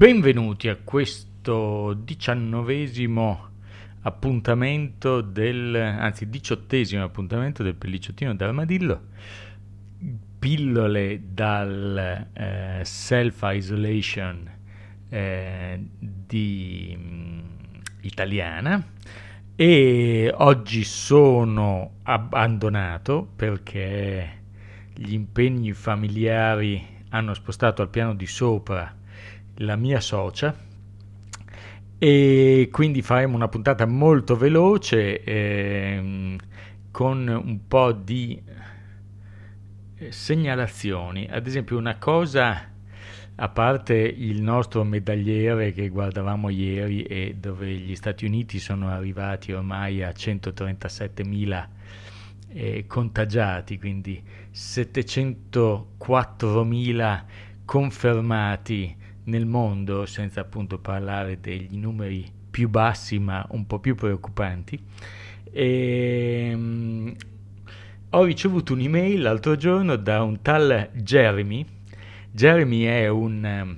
Benvenuti a questo diciannovesimo appuntamento del, anzi diciottesimo appuntamento del pellicciottino d'armadillo, pillole dal eh, self-isolation eh, di, mm, italiana. E oggi sono abbandonato perché gli impegni familiari hanno spostato al piano di sopra la mia socia e quindi faremo una puntata molto veloce ehm, con un po' di eh, segnalazioni. Ad esempio una cosa, a parte il nostro medagliere che guardavamo ieri e dove gli Stati Uniti sono arrivati ormai a 137.000 eh, contagiati, quindi 704.000 confermati nel mondo, senza appunto parlare degli numeri più bassi ma un po' più preoccupanti. E, um, ho ricevuto un'email l'altro giorno da un tal Jeremy. Jeremy è un,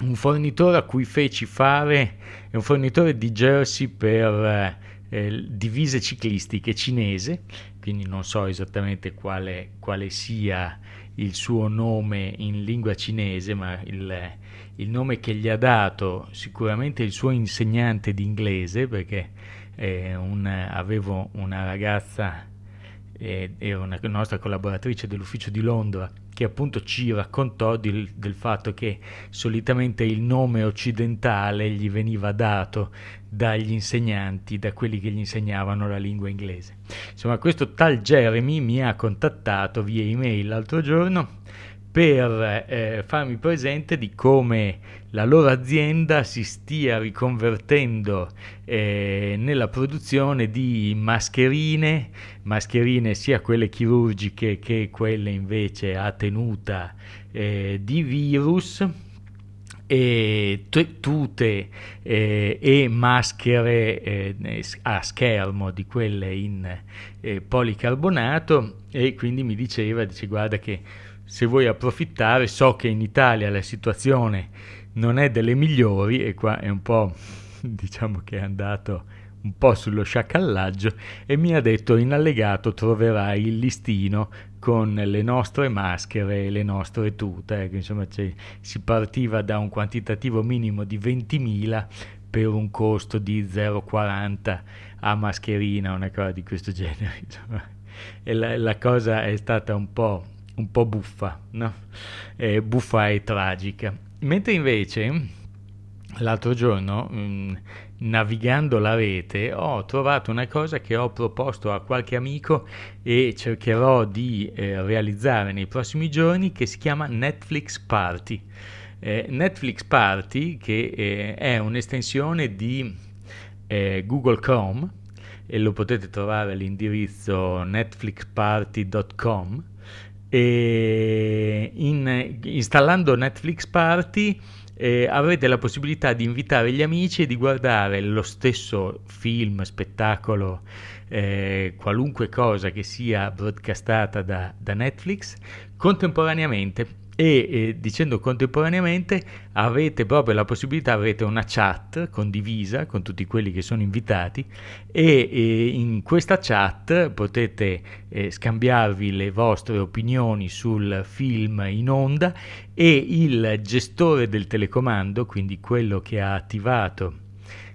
un fornitore a cui feci fare, è un fornitore di jersey per eh, divise ciclistiche cinese, quindi non so esattamente quale, quale sia il suo nome in lingua cinese, ma il, il nome che gli ha dato sicuramente il suo insegnante di inglese, perché eh, un, avevo una ragazza e eh, una nostra collaboratrice dell'ufficio di Londra che appunto ci raccontò del, del, fatto che solitamente il nome occidentale gli veniva dato dagli insegnanti, da quelli che gli insegnavano la lingua inglese. Insomma, questo tal Jeremy mi ha contattato via email l'altro giorno per eh, farmi presente di come la loro azienda si stia riconvertendo eh, nella produzione di mascherine, mascherine sia quelle chirurgiche che quelle invece a tenuta eh, di virus e tute eh, e maschere eh, a schermo di quelle in eh, policarbonato e quindi mi diceva, dice guarda che se vuoi approfittare, so che in Italia la situazione non è delle migliori e qua è un po', diciamo che è andato un po' sullo sciacallaggio e mi ha detto in allegato troverai il listino con le nostre maschere e le nostre tute, ecco, insomma si partiva da un quantitativo minimo di 20.000 per un costo di 0,40 a mascherina, una cosa di questo genere, insomma. e la, la cosa è stata un po' un po' buffa, no? eh, buffa e tragica. Mentre invece l'altro giorno, mh, mm, navigando la rete, ho trovato una cosa che ho proposto a qualche amico e cercherò di eh, realizzare nei prossimi giorni, che si chiama Netflix Party. Eh, Netflix Party, che eh, è un'estensione di eh, Google Chrome, e lo potete trovare all'indirizzo netflixparty.com e in, installando Netflix Party eh, avrete la possibilità di invitare gli amici e di guardare lo stesso film, spettacolo, eh, qualunque cosa che sia broadcastata da, da Netflix contemporaneamente e eh, dicendo contemporaneamente avete proprio la possibilità, avrete una chat condivisa con tutti quelli che sono invitati e, e in questa chat potete eh, scambiarvi le vostre opinioni sul film in onda e il gestore del telecomando, quindi quello che ha attivato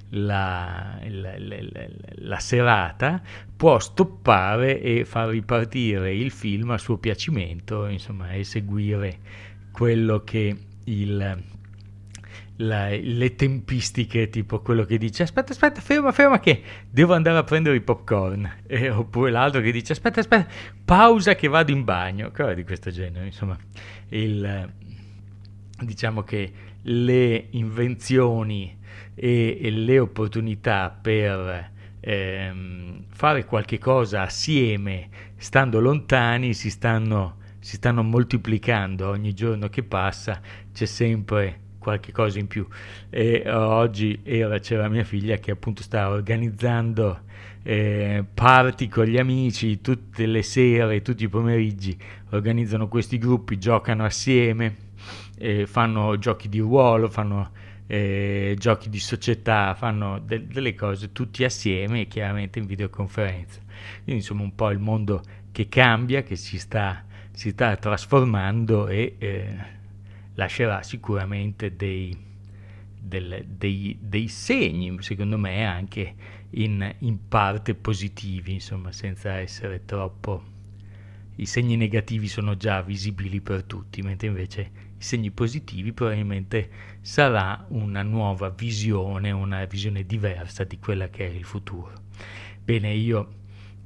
la, la, la, la, serata può stoppare e far ripartire il film a suo piacimento, insomma, e seguire quello che il, le tempistiche, tipo quello che dice aspetta, aspetta, ferma, ferma che devo andare a prendere i popcorn, eh, oppure l'altro che dice aspetta, aspetta, pausa che vado in bagno, cose di questo genere, insomma, il, diciamo che le invenzioni e, e le opportunità per ehm, fare qualche cosa assieme, stando lontani, si stanno, si stanno moltiplicando ogni giorno che passa, c'è sempre qualche cosa in più. E oggi era, c'era mia figlia che appunto stava organizzando eh, party con gli amici tutte le sere, tutti i pomeriggi, organizzano questi gruppi, giocano assieme, eh, fanno giochi di ruolo, fanno eh, giochi di società, fanno de- delle cose tutti assieme e chiaramente in videoconferenza. Quindi insomma un po' il mondo che cambia, che si sta, si sta trasformando e eh, lascerà sicuramente dei, del, dei, dei, segni, secondo me anche in, in parte positivi, insomma senza essere troppo... I segni negativi sono già visibili per tutti, mentre invece segni positivi probabilmente sarà una nuova visione, una visione diversa di quella che è il futuro. Bene, io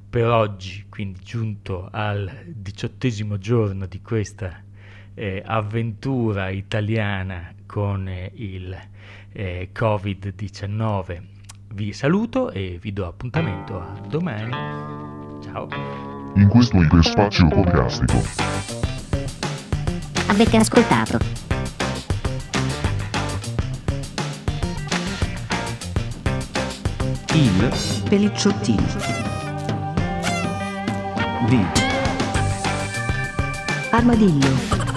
per oggi, quindi giunto al diciottesimo giorno di questa eh, avventura italiana con eh, il eh, Covid-19, vi saluto e vi do appuntamento a domani. Ciao. In questo iperspazio podcastico Avete ascoltato. Il Pelicciottino. di Armadillo.